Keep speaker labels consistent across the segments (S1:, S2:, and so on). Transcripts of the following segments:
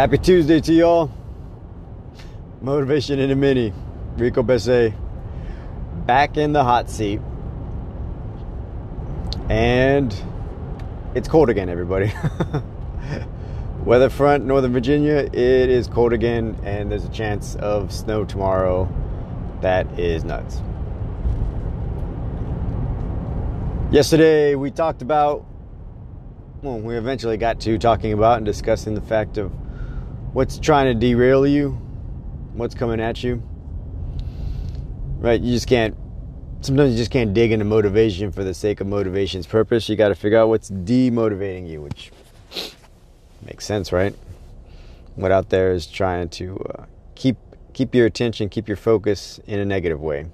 S1: Happy Tuesday to y'all. Motivation in a mini. Rico Besse back in the hot seat. And it's cold again, everybody. Weather front, Northern Virginia, it is cold again, and there's a chance of snow tomorrow. That is nuts. Yesterday, we talked about, well, we eventually got to talking about and discussing the fact of what's trying to derail you, what's coming at you. Right? You just can't, sometimes you just can't dig into motivation for the sake of motivation's purpose. You got to figure out what's demotivating you, which makes sense, right? What out there is trying to uh, keep keep your attention, keep your focus in a negative way.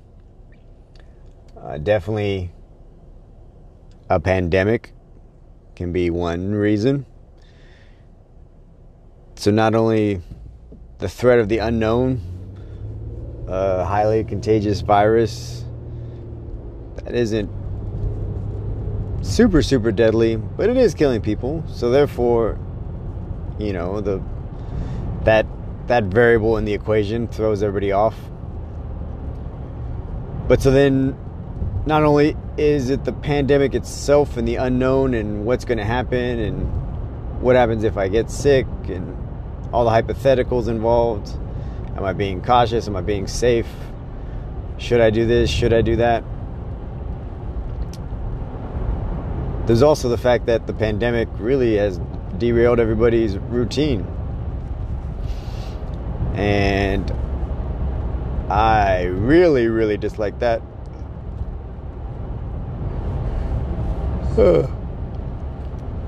S1: Uh, definitely, a pandemic can be one reason. So not only the threat of the unknown, a highly contagious virus that isn't super super deadly, but it is killing people. So therefore, you know, the that that variable in the equation throws everybody off. But so then not only is it the pandemic itself and the unknown and what's going to happen and what happens if I get sick and all the hypotheticals involved. Am I being cautious? Am I being safe? Should I do this? Should I do that? There's also the fact that the pandemic really has derailed everybody's routine. And I really, really dislike that.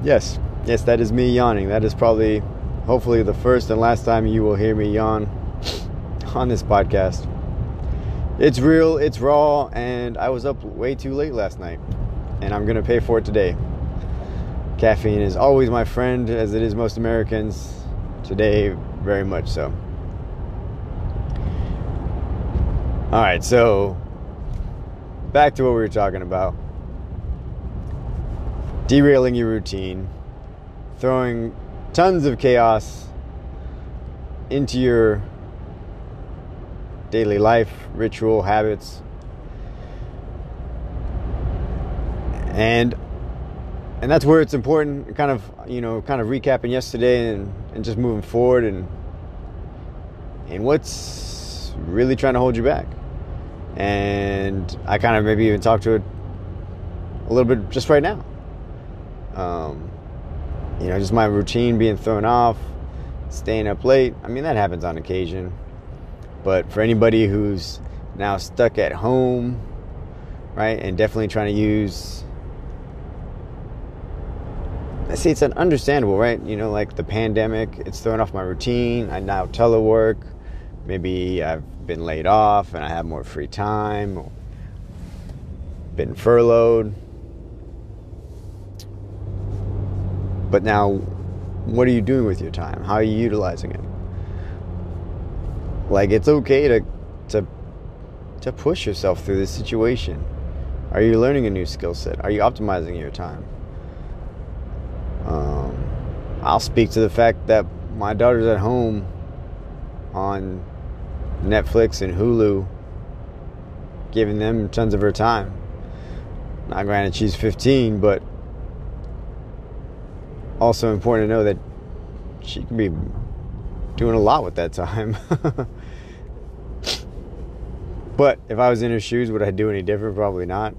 S1: yes, yes, that is me yawning. That is probably, hopefully, the first and last time you will hear me yawn on this podcast. It's real, it's raw, and I was up way too late last night, and I'm gonna pay for it today. Caffeine is always my friend, as it is most Americans. Today, very much so. All right, so back to what we were talking about derailing your routine, throwing tons of chaos into your daily life, ritual, habits. And and that's where it's important kind of you know kind of recapping yesterday and, and just moving forward and and what's really trying to hold you back and i kind of maybe even talk to it a little bit just right now um, you know just my routine being thrown off staying up late i mean that happens on occasion but for anybody who's now stuck at home right and definitely trying to use I see it's an understandable, right? You know, like the pandemic, it's thrown off my routine. I now telework. Maybe I've been laid off and I have more free time. Been furloughed. But now, what are you doing with your time? How are you utilizing it? Like it's okay to to to push yourself through this situation. Are you learning a new skill set? Are you optimizing your time? Um, I'll speak to the fact that my daughter's at home on Netflix and Hulu, giving them tons of her time. Now, granted, she's 15, but also important to know that she can be doing a lot with that time. but if I was in her shoes, would I do any different? Probably not.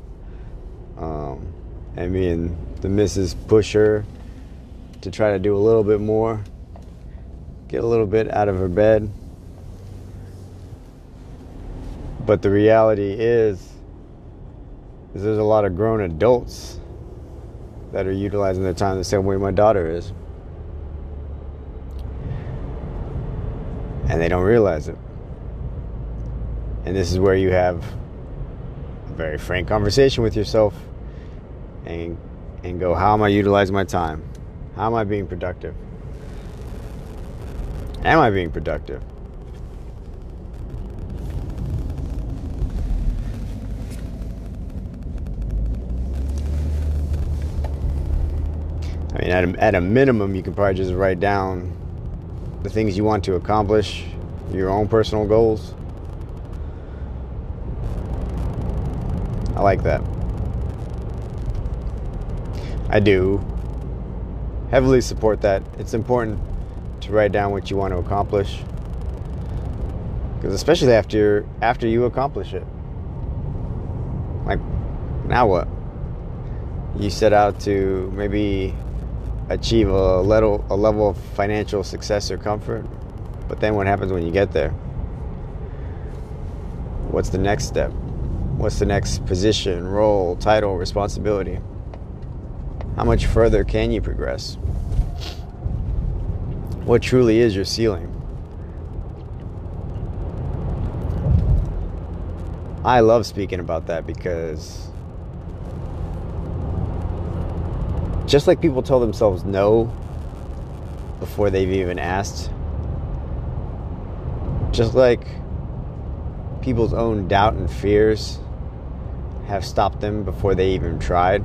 S1: Um, and me and the missus push her to try to do a little bit more, get a little bit out of her bed. But the reality is, is there's a lot of grown adults that are utilizing their time the same way my daughter is. And they don't realize it. And this is where you have a very frank conversation with yourself and and go, how am I utilizing my time? How am I being productive? Am I being productive? I mean, at a, at a minimum, you can probably just write down the things you want to accomplish, your own personal goals. I like that. I do heavily support that. It's important to write down what you want to accomplish. Because especially after after you accomplish it. Like now what? You set out to maybe achieve a level a level of financial success or comfort, but then what happens when you get there? What's the next step? What's the next position, role, title, responsibility? How much further can you progress? What truly is your ceiling? I love speaking about that because just like people tell themselves no before they've even asked, just like people's own doubt and fears have stopped them before they even tried.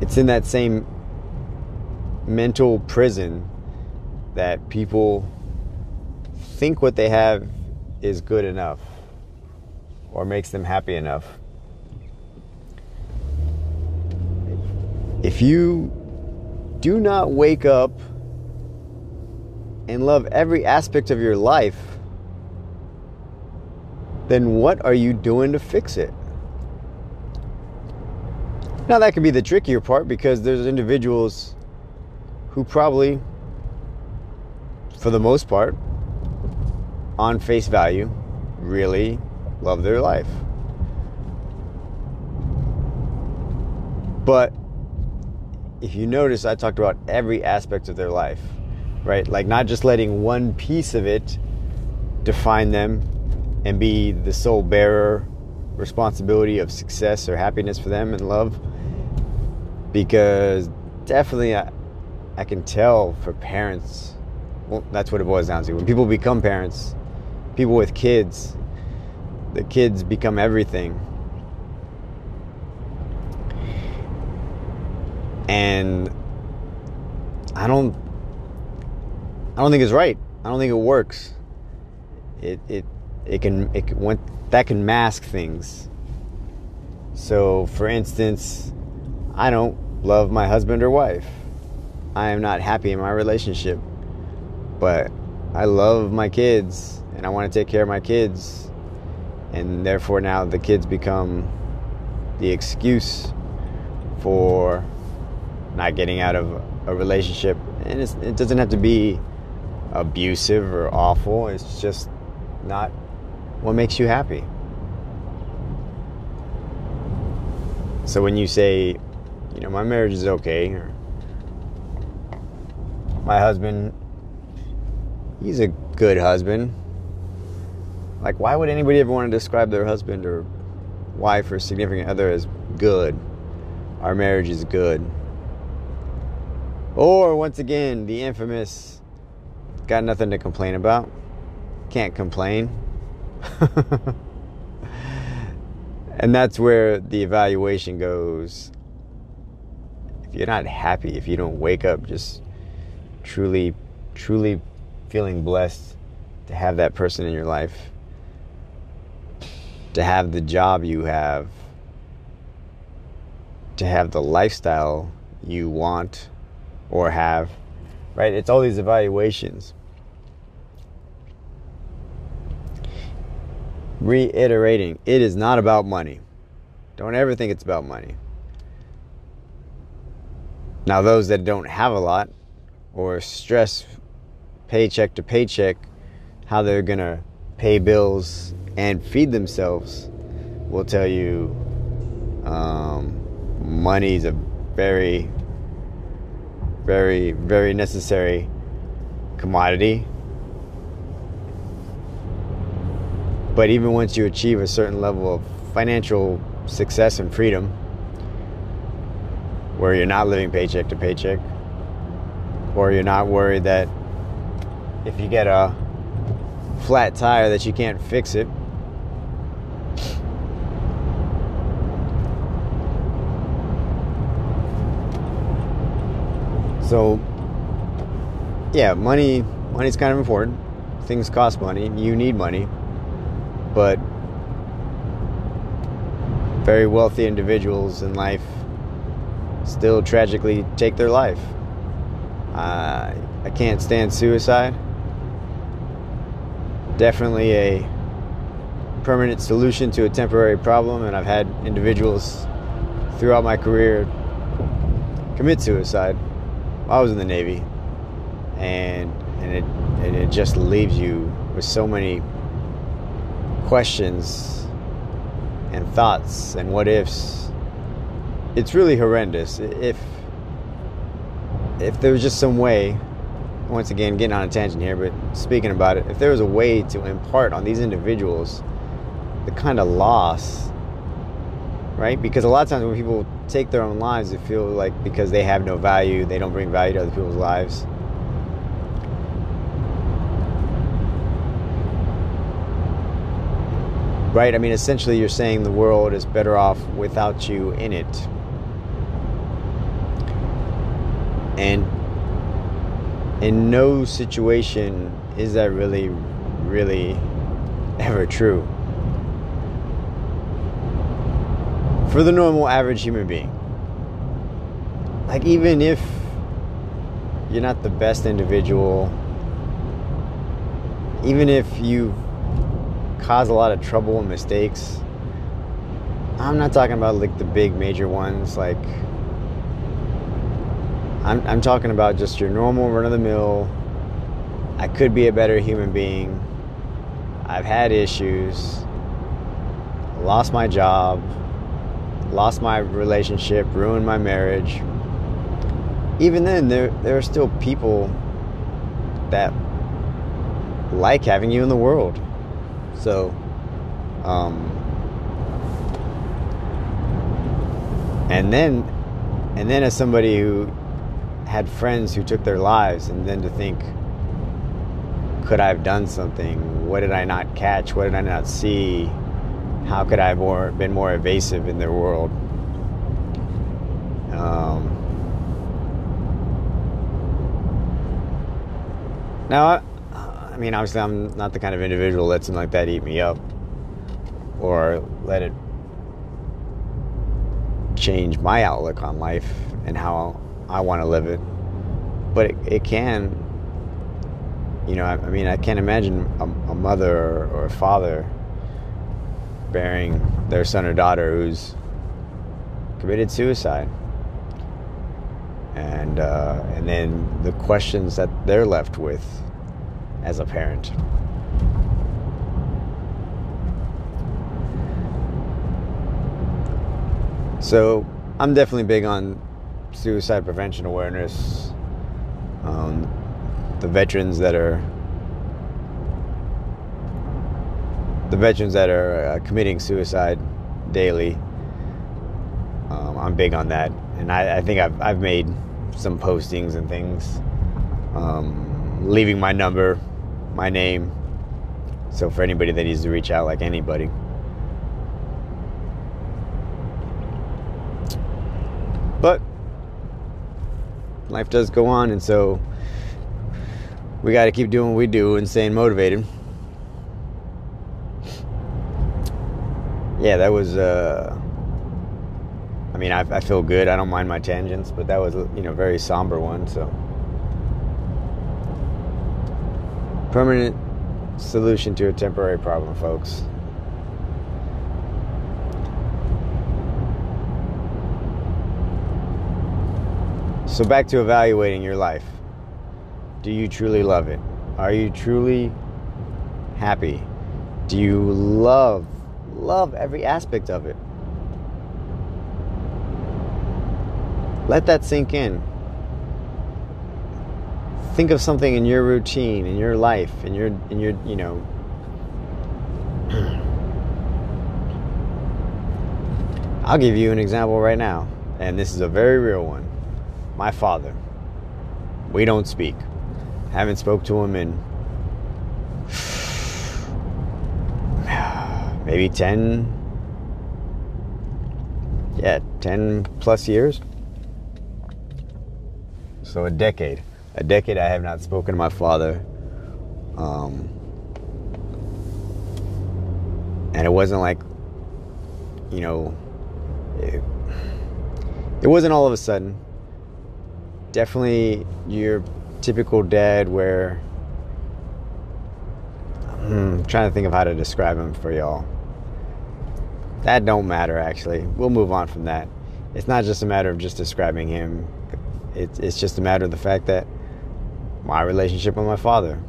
S1: It's in that same mental prison that people think what they have is good enough or makes them happy enough. If you do not wake up and love every aspect of your life, then what are you doing to fix it? Now, that could be the trickier part because there's individuals who probably, for the most part, on face value, really love their life. But if you notice, I talked about every aspect of their life, right? Like not just letting one piece of it define them and be the sole bearer responsibility of success or happiness for them and love. Because definitely, I, I can tell for parents, well, that's what it boils down to. When people become parents, people with kids, the kids become everything. And I don't I don't think it's right. I don't think it works. It it it can it can, that can mask things. So, for instance, I don't love my husband or wife. I am not happy in my relationship, but I love my kids and I want to take care of my kids. And therefore, now the kids become the excuse for not getting out of a relationship. And it doesn't have to be abusive or awful, it's just not what makes you happy. So when you say, you know, my marriage is okay, or my husband, he's a good husband. Like, why would anybody ever want to describe their husband or wife or significant other as good? Our marriage is good. Or, once again, the infamous got nothing to complain about. Can't complain. and that's where the evaluation goes. If you're not happy, if you don't wake up just truly, truly feeling blessed to have that person in your life, to have the job you have, to have the lifestyle you want or have, right? It's all these evaluations. Reiterating, it is not about money. Don't ever think it's about money. Now, those that don't have a lot, or stress paycheck to paycheck how they're going to pay bills and feed themselves will tell you um, money is a very, very, very necessary commodity. But even once you achieve a certain level of financial success and freedom, where you're not living paycheck to paycheck, or you're not worried that if you get a flat tire that you can't fix it so yeah, money money's kind of important. Things cost money. You need money. But very wealthy individuals in life still tragically take their life. Uh, I can't stand suicide. Definitely a permanent solution to a temporary problem, and I've had individuals throughout my career commit suicide. I was in the Navy, and and it and it just leaves you with so many questions and thoughts and what ifs. It's really horrendous. If if there was just some way, once again getting on a tangent here, but speaking about it, if there was a way to impart on these individuals the kind of loss, right? Because a lot of times when people take their own lives, they feel like because they have no value, they don't bring value to other people's lives. Right? I mean, essentially, you're saying the world is better off without you in it. And in no situation is that really, really ever true. For the normal, average human being. Like, even if you're not the best individual, even if you cause a lot of trouble and mistakes, I'm not talking about like the big major ones, like I'm, I'm talking about just your normal run of the mill. I could be a better human being. I've had issues. Lost my job. Lost my relationship. Ruined my marriage. Even then, there, there are still people that like having you in the world. So, um, and then, and then as somebody who had friends who took their lives, and then to think, could I have done something? What did I not catch? What did I not see? How could I have more, been more evasive in their world? Um, now, I, I mean, obviously, I'm not the kind of individual that's something like that eat me up or let it change my outlook on life and how I want to live it. But it, it can, you know, I, I, mean, I can't imagine a, a mother or, a father bearing their son or daughter who's committed suicide. And, uh, and then the questions that they're left with as a parent. So I'm definitely big on suicide prevention awareness, um, the veterans that are the veterans that are uh, committing suicide daily. Um, I'm big on that, and I, I, think I've I've made some postings and things, um, leaving my number, my name. So for anybody that needs to reach out, like anybody. But life does go on, and so we got to keep doing what we do and staying motivated. Yeah, that was. Uh, I mean, I, I feel good. I don't mind my tangents, but that was you know very somber one. So permanent solution to a temporary problem, folks. So, back to evaluating your life. Do you truly love it? Are you truly happy? Do you love, love every aspect of it? Let that sink in. Think of something in your routine, in your life, in your, in your, you know, I'll give you an example right now, and this is a very real one my father. We don't speak. Haven't spoke to him in maybe 10 yeah, 10 plus years. So a decade. a decade I have not spoken to my father. Um, and it wasn't like, you know, it, it wasn't all of a sudden. Definitely your typical dad where I'm hmm, trying to think of how to describe him for y'all. That don't matter actually. We'll move on from that. It's not just a matter of just describing him. It's it's just a matter of the fact that my relationship with my father,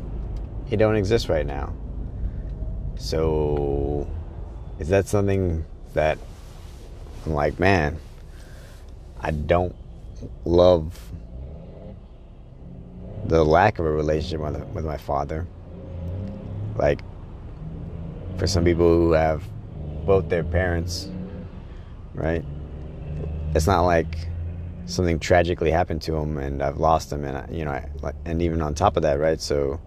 S1: it don't exist right now. So is that something that I'm like, man, I don't love the lack of a relationship with, with my father. Like, for some people who have both their parents, right? It's not like something tragically happened to them and I've lost them, and I, you know, I, and even on top of that, right? So,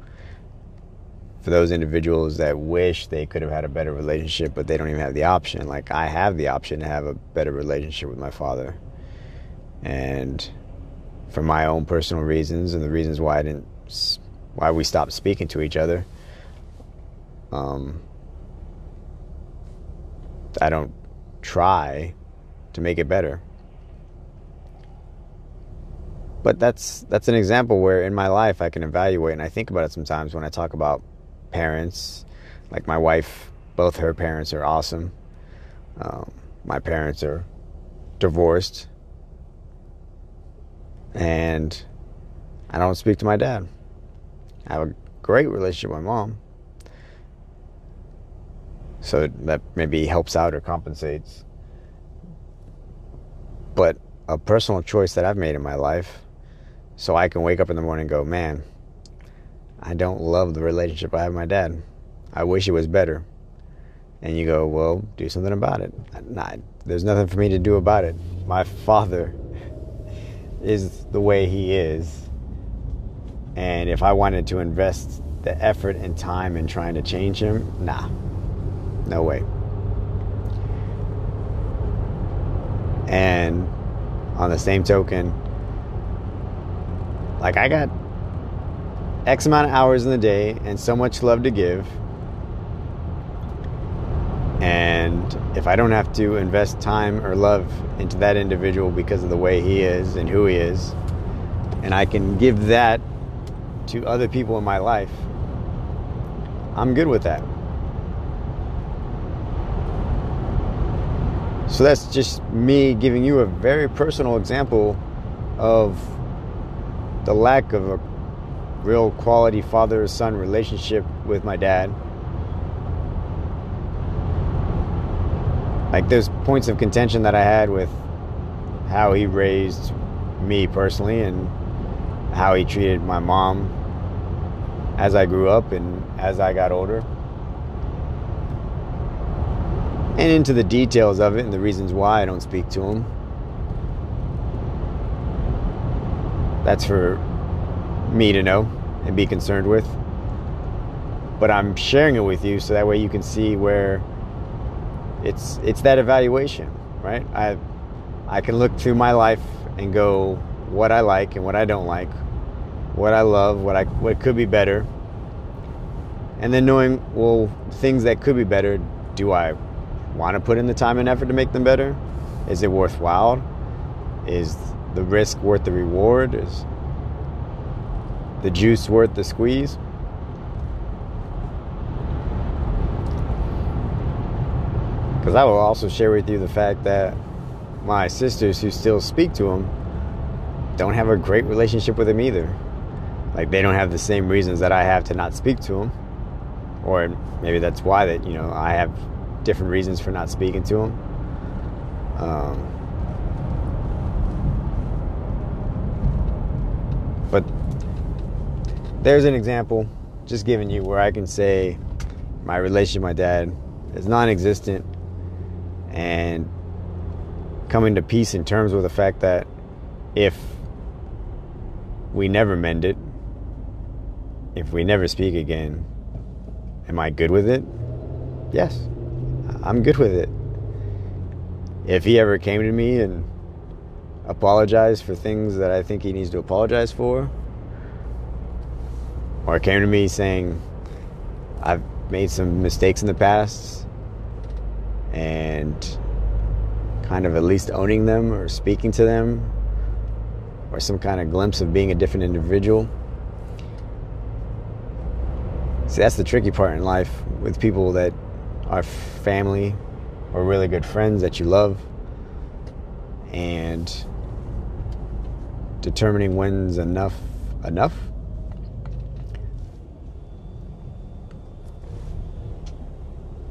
S1: for those individuals that wish they could have had a better relationship, but they don't even have the option, like I have the option to have a better relationship with my father, and for my own personal reasons and the reasons why I didn't, why we stopped speaking to each other. Um, I don't try to make it better. But that's that's an example where in my life I can evaluate and I think about it sometimes when I talk about parents. Like my wife, both her parents are awesome. Um, my parents are divorced. And I don't speak to my dad. I have a great relationship with my mom. So that maybe helps out or compensates. But a personal choice that I've made in my life, so I can wake up in the morning and go, man, I don't love the relationship I have with my dad. I wish it was better. And you go, well, do something about it. Nah, there's nothing for me to do about it. My father is the way he is. And if I wanted to invest the effort and time in trying to change him, nah, no way. And on the same token, like I got X amount of hours in the day and so much love to give. And if I don't have to invest time or love into that individual because of the way he is and who he is, and I can give that to other people in my life, I'm good with that. So that's just me giving you a very personal example of the lack of a real quality father son relationship with my dad. Like, there's points of contention that I had with how he raised me personally and how he treated my mom as I grew up and as I got older. And into the details of it and the reasons why I don't speak to him. That's for me to know and be concerned with. But I'm sharing it with you so that way you can see where it's it's that evaluation, right? I I can look through my life and go what I like and what I don't like, what I love, what I what could be better. And then knowing, well, things that could be better, do I want to put in the time and effort to make them better? Is it worthwhile? Is the risk worth the reward? Is the juice worth the squeeze? Because I will also share with you the fact that my sisters who still speak to him don't have a great relationship with him either. Like they don't have the same reasons that I have to not speak to him. Or maybe that's why that, you know, I have different reasons for not speaking to him. Um, but there's an example, just giving you where I can say my relationship with my dad is non-existent, and coming to peace in terms with the fact that if we never mend it, if we never speak again, am I good with it? Yes. I'm good with it. If he ever came to me and apologized for things that I think he needs to apologize for, or came to me saying, I've made some mistakes in the past and kind of at least owning them or speaking to them or some kind of glimpse of being a different individual. See, that's the tricky part in life with people that are family or really good friends that you love and determining when's enough enough.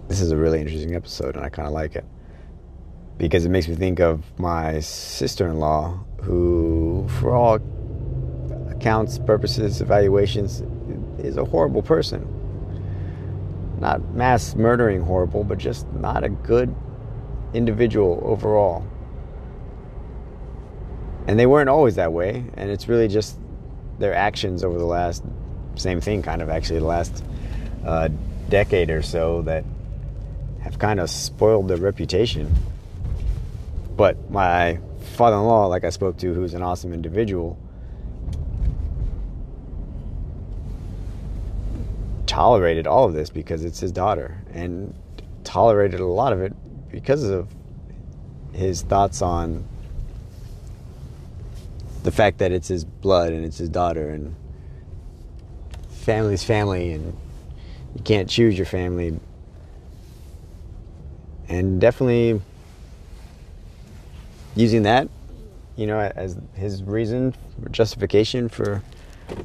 S1: This is a really interesting episode and I kind of like it because it makes me think of my sister-in-law who for all accounts purposes evaluations is a horrible person not mass murdering horrible but just not a good individual overall. And they weren't always that way and it's really just their actions over the last same thing kind of actually the last uh, decade or so that have kind of spoiled their reputation. But my father-in-law like i spoke to who's an awesome individual tolerated all of this because it's his daughter and tolerated a lot of it because of his thoughts on the fact that it's his blood and it's his daughter and family's family and you can't choose your family. And definitely using that you know as his reason justification for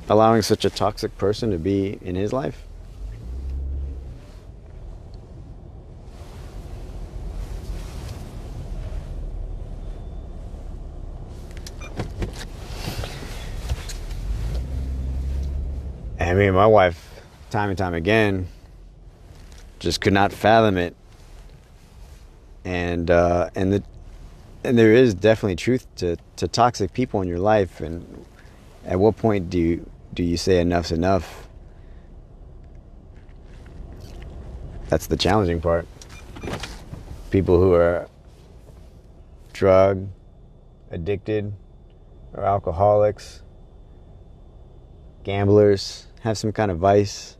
S1: allowing such a toxic person to be in his life I mean, my wife, time and time again, just could not fathom it. And uh, and the and there is definitely truth to, to toxic people in your life. And at what point do you do you say enough's enough? That's the challenging part. People who are drug addicted or alcoholics, gamblers have some kind of vice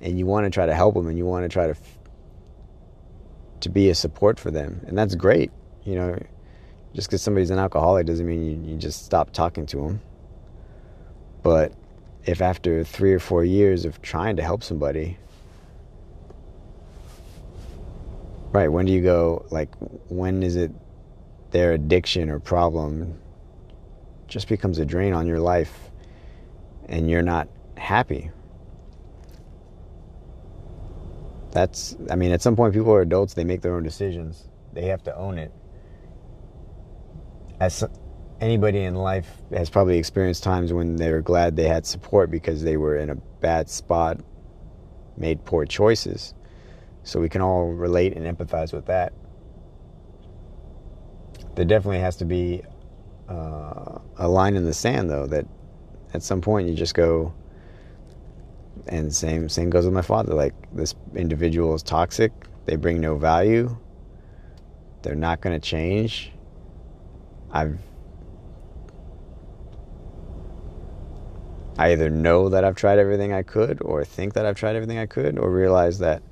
S1: and you want to try to help them and you want to try to to be a support for them and that's great you know? Just because somebody's an alcoholic doesn't mean you, you just stop talking to them but if after three or four years of trying to help somebody right when do you go like when is it their addiction or problem just becomes a drain on your life and you're not happy. That's, I mean, at some point, people are adults, they make their own decisions, they have to own it. As anybody in life has probably experienced times when they were glad they had support because they were in a bad spot, made poor choices. So we can all relate and empathize with that. There definitely has to be uh, a line in the sand, though, that at some point you just go, and same same goes with my father. Like this individual is toxic. They bring no value. They're not going to change. I've I either know that I've tried everything I could, or think that I've tried everything I could, or realize that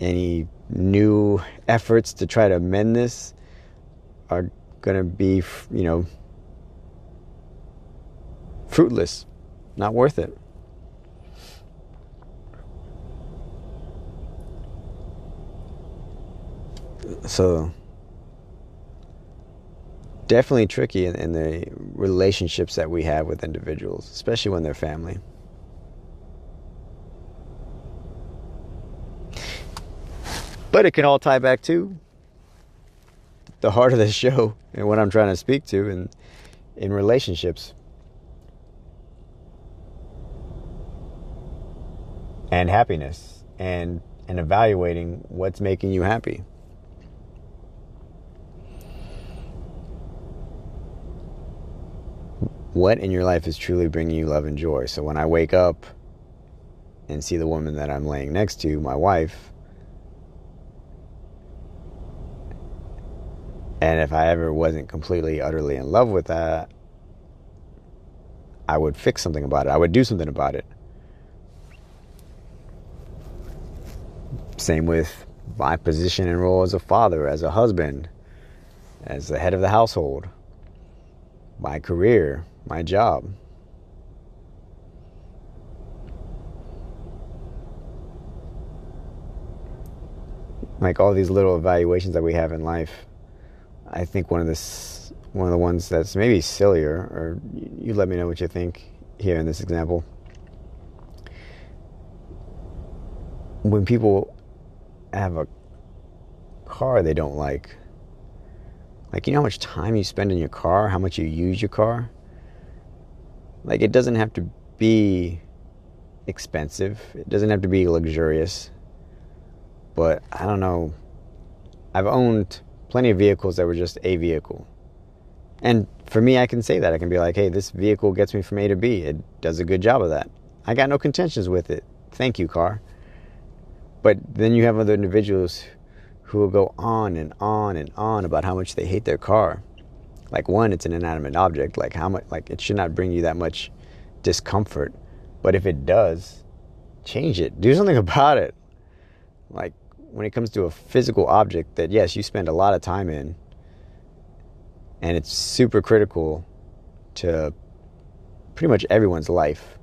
S1: any new efforts to try to mend this are going to be, you know, fruitless, not worth it. So definitely tricky in, in, the relationships that we have with individuals, especially when they're family. But it can all tie back to the heart of the show and what I'm trying to speak to in in relationships. And happiness and and evaluating what's making you happy. What in your life is truly bringing you love and joy. So when I wake up and see the woman that I'm laying next to, my wife, and if I ever wasn't completely, utterly in love with that, I would fix something about it. I would do something about it. Same with my position and role as a father, as a husband, as the head of the household, my career, my job. Like all these little evaluations that we have in life, I think one of the one of the ones that's maybe sillier, or you let me know what you think here in this example. When people have a car they don't like, like you know how much time you spend in your car, how much you use your car. Like it doesn't have to be expensive. It doesn't have to be luxurious. But I don't know. I've owned plenty of vehicles that were just a vehicle. And for me, I can say that. I can be like, hey, this vehicle gets me from A to B. It does a good job of that. I got no contentions with it. Thank you, car. But then you have other individuals who will go on and on and on about how much they hate their car. Like one, it's an inanimate object. Like how much like it should not bring you that much discomfort. But if it does, change it. Do something about it. Like when it comes to a physical object that yes, you spend a lot of time in and it's super critical to pretty much everyone's life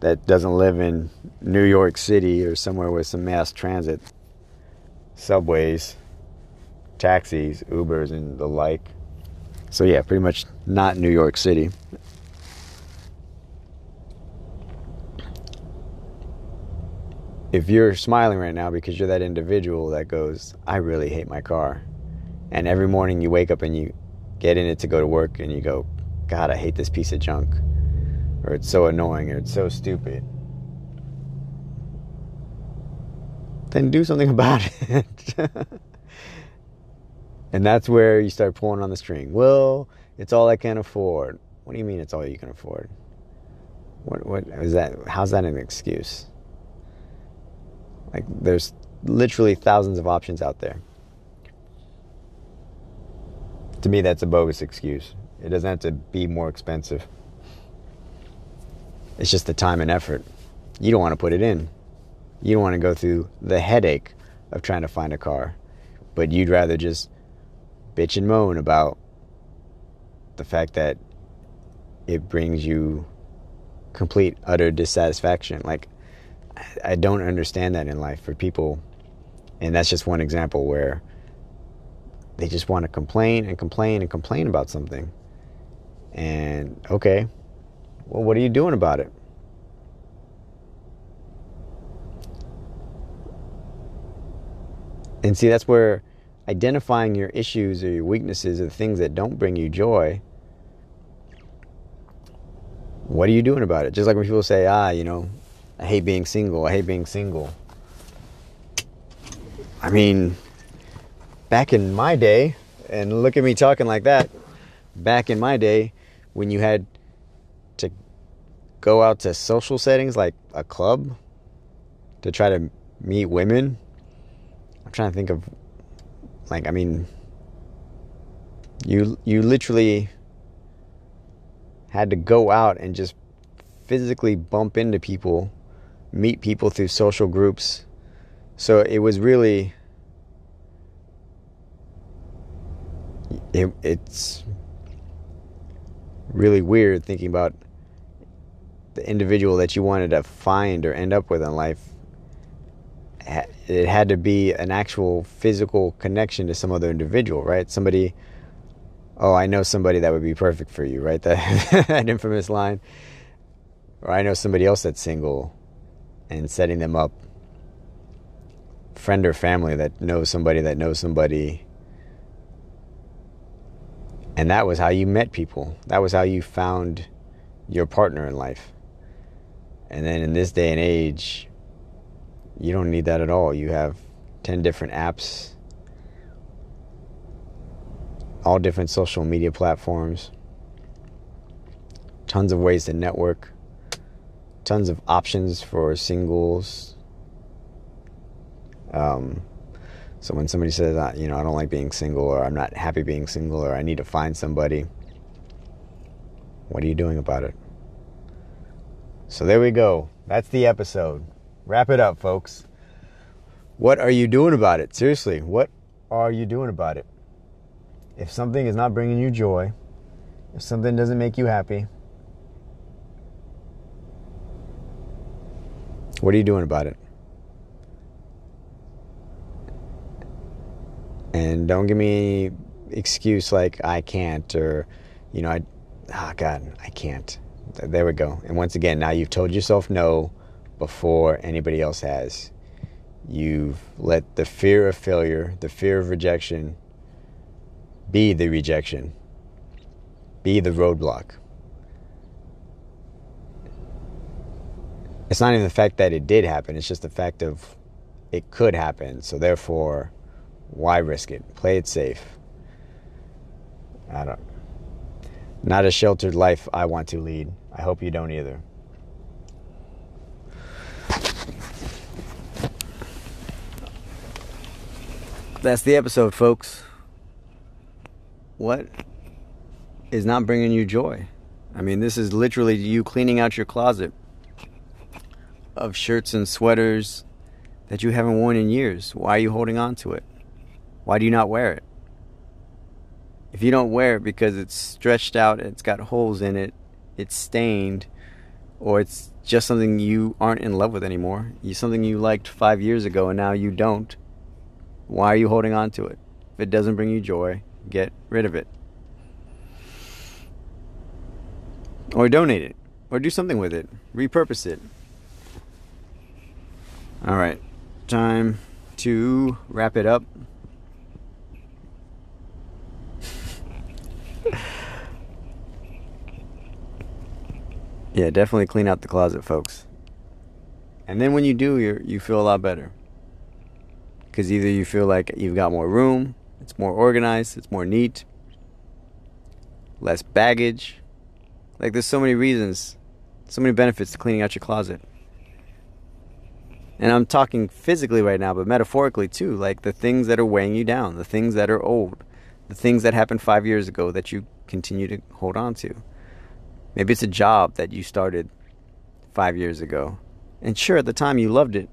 S1: that doesn't live in New York City or somewhere with some mass transit subways, taxis, Ubers, and the like. So, yeah, pretty much not New York City. If you're smiling right now because you're that individual that goes, I really hate my car, and every morning you wake up and you get in it to go to work and you go, God, I hate this piece of junk, or it's so annoying, or it's so stupid then do something about it. And that's where you start pulling on the string. Well, it's all I can afford. What do you mean it's all you can afford? What what is that how's that an excuse? Like there's literally thousands of options out there. To me that's a bogus excuse. It doesn't have to be more expensive. It's just the time and effort. You don't want to put it in. You don't want to go through the headache of trying to find a car, but you'd rather just bitch and moan about the fact that it brings you complete utter dissatisfaction. Like I don't understand that in life for people, and that's just one example where they just want to complain and complain and complain about something. And okay, well, what are you doing about it? And see, that's where identifying your issues or your weaknesses or the things that don't bring you joy, what are you doing about it? Just like when people say, ah, you know, I hate being single, I hate being single. I mean, back in my day, and look at me talking like that, back in my day, when you had to go out to social settings like a club to try to meet women I'm trying to think of like I mean you you literally had to go out and just physically bump into people, meet people through social groups. So it was really it, it's really weird thinking about the individual that you wanted to find or end up with in life it had to be an actual physical connection to some other individual, right? Somebody, oh, I know somebody that would be perfect for you, right? That, that infamous line. Or I know somebody else that's single and setting them up. Friend or family that knows somebody that knows somebody. And that was how you met people. That was how you found your partner in life. And then in this day and age, you don't need that at all. You have 10 different apps, all different social media platforms, tons of ways to network, tons of options for singles. Um, so when somebody says, you know, I don't like being single, or I'm not happy being single, or I need to find somebody, What are you doing about it? So there we go. That's the episode. Wrap it up, folks. What are you doing about it? Seriously, what are you doing about it? If something is not bringing you joy, if something doesn't make you happy, what are you doing about it? And don't give me excuse like I can't or you know I oh god, I can't. There we go. And once again, now you've told yourself no before anybody else has. You've let the fear of failure, the fear of rejection, be the rejection, be the roadblock. It's not even the fact that it did happen, it's just the fact of it could happen. So, therefore, why risk it? Play it safe. I don't. Not a sheltered life I want to lead. I hope you don't either. That's the episode, folks. What is not bringing you joy? I mean, this is literally you cleaning out your closet of shirts and sweaters that you haven't worn in years. Why are you holding on to it? Why do you not wear it? If you don't wear it because it's stretched out, it's got holes in it, it's stained, or it's just something you aren't in love with anymore, you something you liked five years ago and now you don't, why are you holding on to it? If it doesn't bring you joy, get rid of it. Or donate it. Or do something with it. Repurpose it. All right. Time to wrap it up. yeah, definitely clean out the closet, folks. And then when you do, you you feel a lot better. Cuz either you feel like you've got more room, it's more organized, it's more neat, less baggage. Like there's so many reasons, so many benefits to cleaning out your closet. And I'm talking physically right now, but metaphorically too, like the things that are weighing you down, the things that are old, the things that happened five years ago that you continue to hold on to. Maybe it's a job that you started five years ago. And sure, at the time you loved it.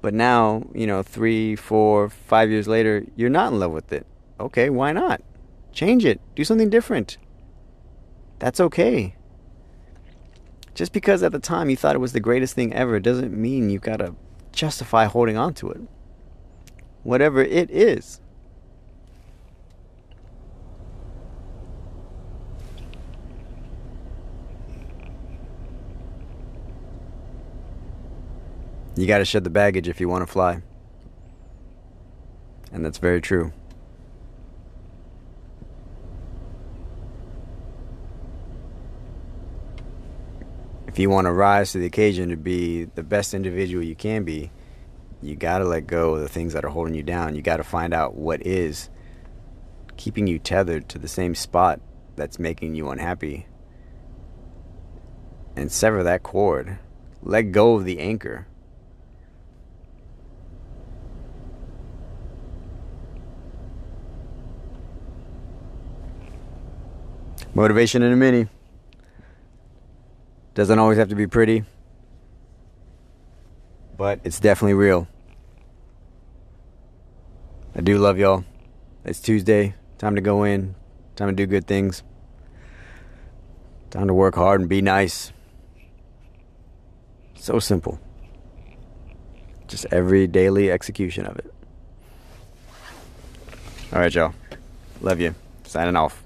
S1: But now, you know, three, four, five years later, you're not in love with it. Okay, why not? Change it. Do something different. That's okay. Just because at the time you thought it was the greatest thing ever doesn't mean you've gotta justify holding on to it. Whatever it is. You got to shed the baggage if you want to fly. And that's very true. If you want to rise to the occasion to be the best individual you can be, you got to let go of the things that are holding you down. You got to find out what is keeping you tethered to the same spot that's making you unhappy and sever that cord. Let go of the anchor. Motivation in a mini. Doesn't always have to be pretty, but it's definitely real. I do love y'all. It's Tuesday. Time to go in. Time to do good things. Time to work hard and be nice. So simple. Just every daily execution of it. All right, y'all. Love you. Signing off.